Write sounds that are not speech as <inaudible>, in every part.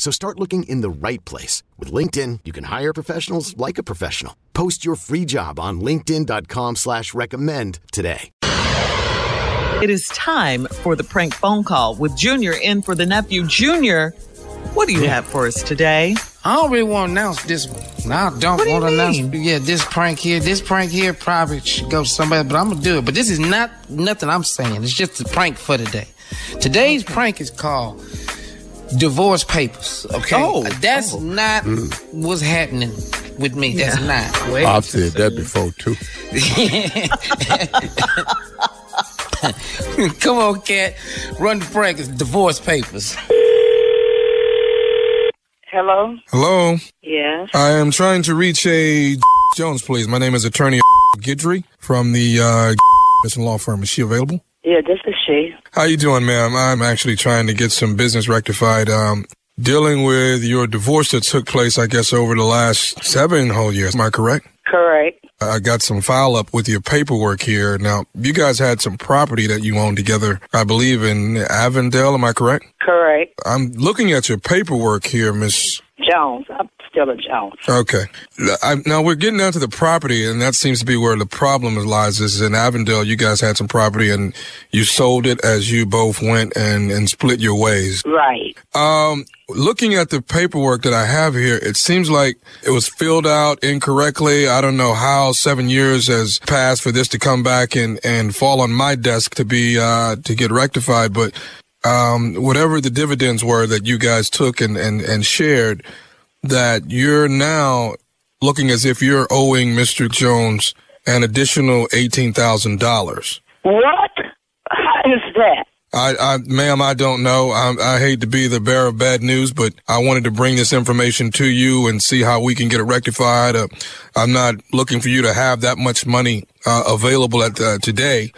So start looking in the right place. With LinkedIn, you can hire professionals like a professional. Post your free job on linkedin.com slash recommend today. It is time for the prank phone call with Junior in for the nephew. Junior, what do you have for us today? I don't really want to announce this one. I don't What do you want to announce. Yeah, this prank here, this prank here probably should go to somebody, but I'm gonna do it. But this is not nothing I'm saying. It's just a prank for today. Today's prank is called divorce papers. Okay, Oh, that's oh. not what's happening with me. That's not. Wait. I've said that before too. <laughs> Come on, cat. Run the prank. It's divorce papers. Hello? Hello, Yes. I am trying to reach a Jones, please. My name is Attorney Gidry from the uh, law firm. Is she available? Yeah, this is she. How you doing, ma'am? I'm actually trying to get some business rectified. Um, dealing with your divorce that took place, I guess, over the last seven whole years. Am I correct? Correct. I got some file up with your paperwork here. Now, you guys had some property that you owned together, I believe, in Avondale. Am I correct? Correct. I'm looking at your paperwork here, Miss Jones. Still a Jones. Okay. I, now we're getting down to the property, and that seems to be where the problem lies. Is in Avondale, you guys had some property, and you sold it as you both went and and split your ways. Right. Um, looking at the paperwork that I have here, it seems like it was filled out incorrectly. I don't know how seven years has passed for this to come back and and fall on my desk to be uh to get rectified, but. Um, whatever the dividends were that you guys took and, and, and shared, that you're now looking as if you're owing Mr. Jones an additional eighteen thousand dollars. What? How is that? I, I, ma'am, I don't know. I, I hate to be the bearer of bad news, but I wanted to bring this information to you and see how we can get it rectified. Uh, I'm not looking for you to have that much money uh, available at uh, today,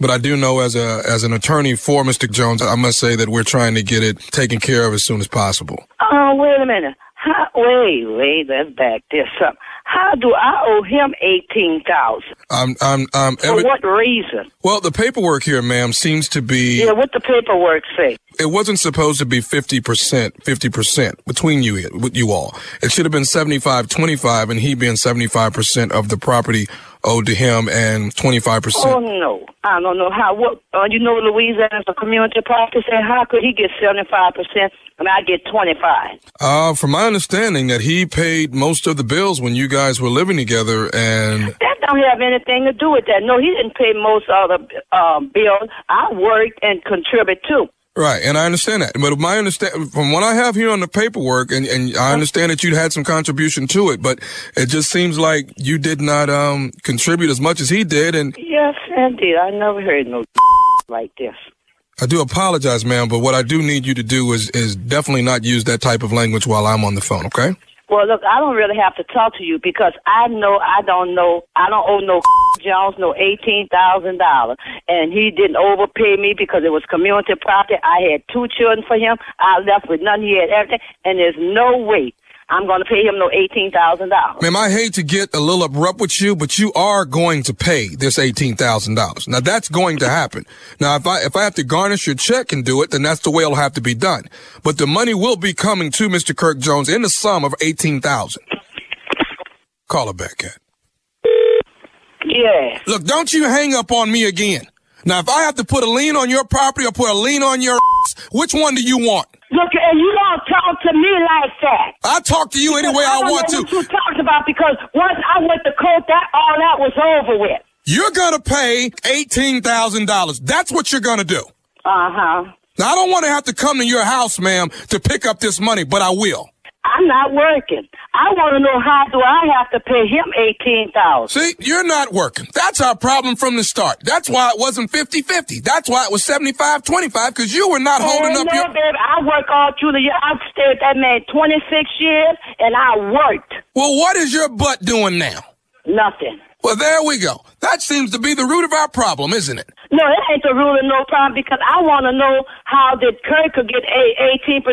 but I do know as a as an attorney for Mr. Jones, I must say that we're trying to get it taken care of as soon as possible. Oh, wait a minute. How, wait, wait, let's back this up. How do I owe him eighteen thousand? I'm, I'm, I'm. For what reason? well, the paperwork here, ma'am, seems to be. Yeah, what the paperwork say? it wasn't supposed to be 50%, 50% between you, you all. It should have been 75, 25 and he being 75% of the property owed to him and 25%. Oh no, I don't know how. What? Uh, you know, Louisiana's a community property. Say, how could he get seventy five percent and I get twenty five? Uh, from my understanding that he paid most of the bills when you guys were living together and That don't have anything to do with that. No, he didn't pay most of the um, bills. I worked and contributed too. Right, and I understand that. But my understand from what I have here on the paperwork, and, and I understand that you had some contribution to it, but it just seems like you did not um contribute as much as he did, and Yes, indeed. I never heard no <laughs> like this. I do apologize, ma'am. But what I do need you to do is is definitely not use that type of language while I'm on the phone. Okay? Well, look, I don't really have to talk to you because I know I don't know. I don't owe no <laughs> Jones no eighteen thousand dollars, and he didn't overpay me because it was community property. I had two children for him. I left with none. He had everything, and there's no way I'm going to pay him no eighteen thousand dollars. Ma'am, I hate to get a little abrupt with you, but you are going to pay this eighteen thousand dollars. Now that's going to happen. Now, if I if I have to garnish your check and do it, then that's the way it'll have to be done. But the money will be coming to Mr. Kirk Jones in the sum of eighteen thousand. Call her back, Cat. Yeah. Look, don't you hang up on me again. Now, if I have to put a lien on your property or put a lien on your ass, which one do you want? And you don't talk to me like that. I talk to you any way I don't want to. What you talked about because once I went to court, that all that was over with. You're gonna pay eighteen thousand dollars. That's what you're gonna do. Uh huh. Now, I don't want to have to come to your house, ma'am, to pick up this money, but I will. I'm not working. I want to know how do I have to pay him eighteen thousand? See, you're not working. That's our problem from the start. That's why it wasn't 50-50. That's why it was 75-25, because you were not holding oh, up no, your... baby, I work all through the year. I've stayed with that man twenty six years, and I worked Well, what is your butt doing now? nothing. Well, there we go. That seems to be the root of our problem, isn't it? No, it ain't the rule of no problem because I want to know how did Kirk could get a 18%.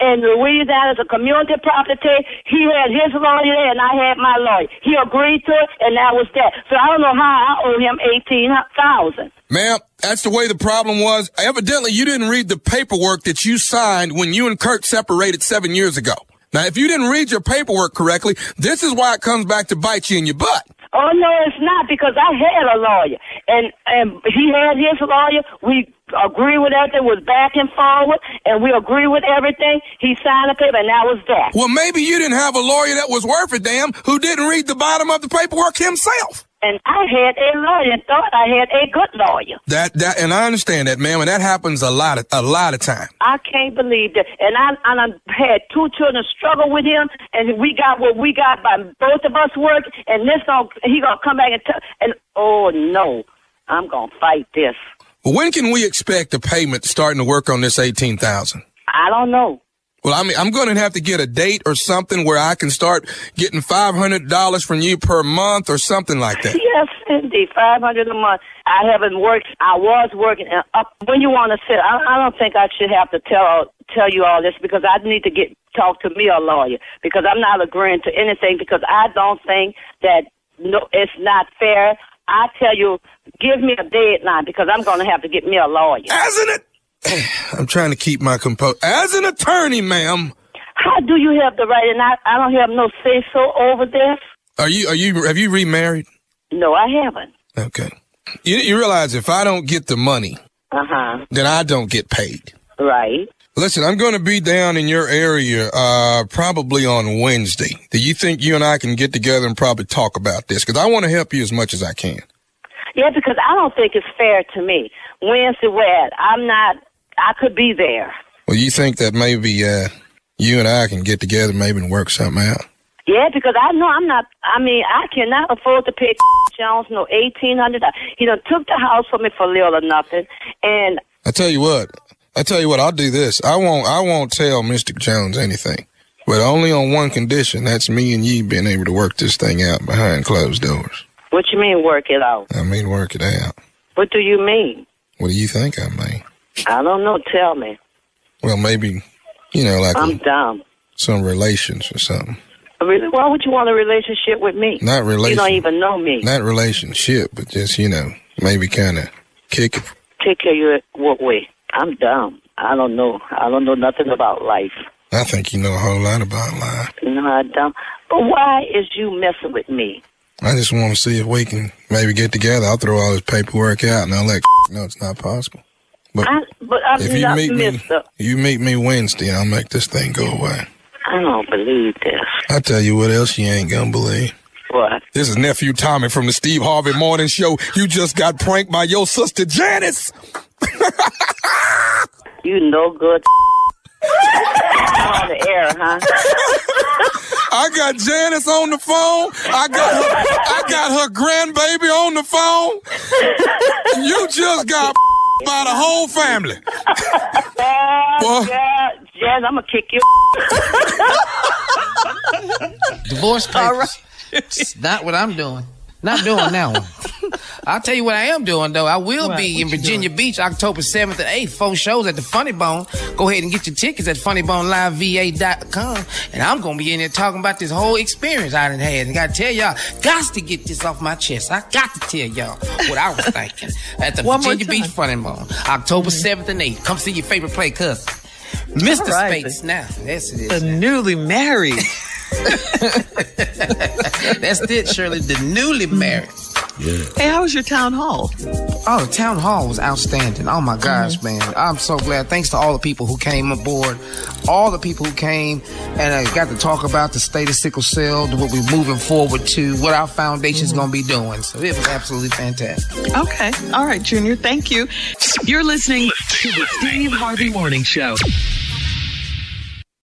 And Louisiana is a community property. He had his lawyer and I had my lawyer. He agreed to it and that was that. So I don't know how I owe him 18000 Ma'am, that's the way the problem was. Evidently, you didn't read the paperwork that you signed when you and Kurt separated seven years ago. Now, if you didn't read your paperwork correctly, this is why it comes back to bite you in your butt. Oh no, it's not because I had a lawyer, and and he had his lawyer. We agree with everything, was back and forward, and we agree with everything. He signed a paper, and that was that. Well, maybe you didn't have a lawyer that was worth a damn who didn't read the bottom of the paperwork himself. And I had a lawyer and thought I had a good lawyer. That that, and I understand that, ma'am, and that happens a lot of a lot of time. I can't believe that. And I and I had two children struggle with him, and we got what we got by both of us work. And this gonna he gonna come back and tell. And oh no, I'm gonna fight this. When can we expect the payment starting to work on this eighteen thousand? I don't know. Well, I mean, I'm going to have to get a date or something where I can start getting five hundred dollars from you per month or something like that. <laughs> Yes, indeed, five hundred a month. I haven't worked. I was working. And up when you want to sit, I, I don't think I should have to tell tell you all this because I need to get talk to me a lawyer because I'm not agreeing to anything because I don't think that no, it's not fair. I tell you, give me a deadline because I'm going to have to get me a lawyer. Hasn't it? <sighs> I'm trying to keep my composure. As an attorney, ma'am. How do you have the right? And I, I don't have no say so over this. Are you are you have you remarried? No, I haven't. Okay. You, you realize if I don't get the money, Uh huh. then I don't get paid. Right. Listen, I'm going to be down in your area uh, probably on Wednesday. Do you think you and I can get together and probably talk about this? Because I want to help you as much as I can. Yeah, because I don't think it's fair to me. Wednesday, where I'm not. I could be there. Well, you think that maybe uh, you and I can get together maybe and work something out? Yeah, because I know I'm not. I mean, I cannot afford to pay <laughs> Jones no eighteen hundred. He done took the house from me for little or nothing, and I tell you what. I tell you what. I'll do this. I won't. I won't tell Mister Jones anything, but only on one condition. That's me and you being able to work this thing out behind closed doors. what you mean work it out? I mean, work it out. What do you mean? What do you think I mean? I don't know. Tell me. Well, maybe, you know, like I'm dumb. some relations or something. Really? Why would you want a relationship with me? Not relation. You don't even know me. Not relationship, but just you know, maybe kind of kick it. Take care of you what way? I'm dumb. I don't know. I don't know nothing about life. I think you know a whole lot about life. You know how dumb. But why is you messing with me? I just want to see if we can maybe get together. I'll throw all this paperwork out and I'll let <laughs> know it's not possible. But I, but I'm if you meet me, you meet me Wednesday, I'll make this thing go away. I don't believe this. I tell you what else you ain't gonna believe. What? This is nephew Tommy from the Steve Harvey Morning Show. You just got pranked by your sister Janice. <laughs> You no good. on the air, huh? I got Janice on the phone. I got her, I got her grandbaby on the phone. You just got by the whole family. <laughs> Well- yeah, Jen, I'm gonna kick you. Divorce papers. It's not what I'm doing. Not doing that one. <laughs> I'll tell you what I am doing though. I will What? be What in Virginia Beach October 7th and 8th. Four shows at the Funny Bone. Go ahead and get your tickets at funnyboneliveva.com. And I'm gonna be in there talking about this whole experience I done had. And gotta tell y'all, got to get this off my chest. I got to tell y'all what I was thinking at the <laughs> Virginia Beach. Funny Bone. October mm-hmm. 7th and 8th. Come see your favorite play cousin. Mr. Right. Spates now. Yes, it The is. newly married. <laughs> <laughs> That's it, Shirley. The newly married. Hey, how was your town hall? Oh, the town hall was outstanding. Oh my gosh, Mm-hmm. man. I'm so glad. Thanks to all the people who came aboard, all the people who came and uh, got to talk about the state of sickle cell, what we're moving forward to, what our foundation's Mm-hmm. going to be doing. So it was absolutely fantastic. Okay. All right, Junior. Thank you. You're listening to the Steve Harvey Morning Show.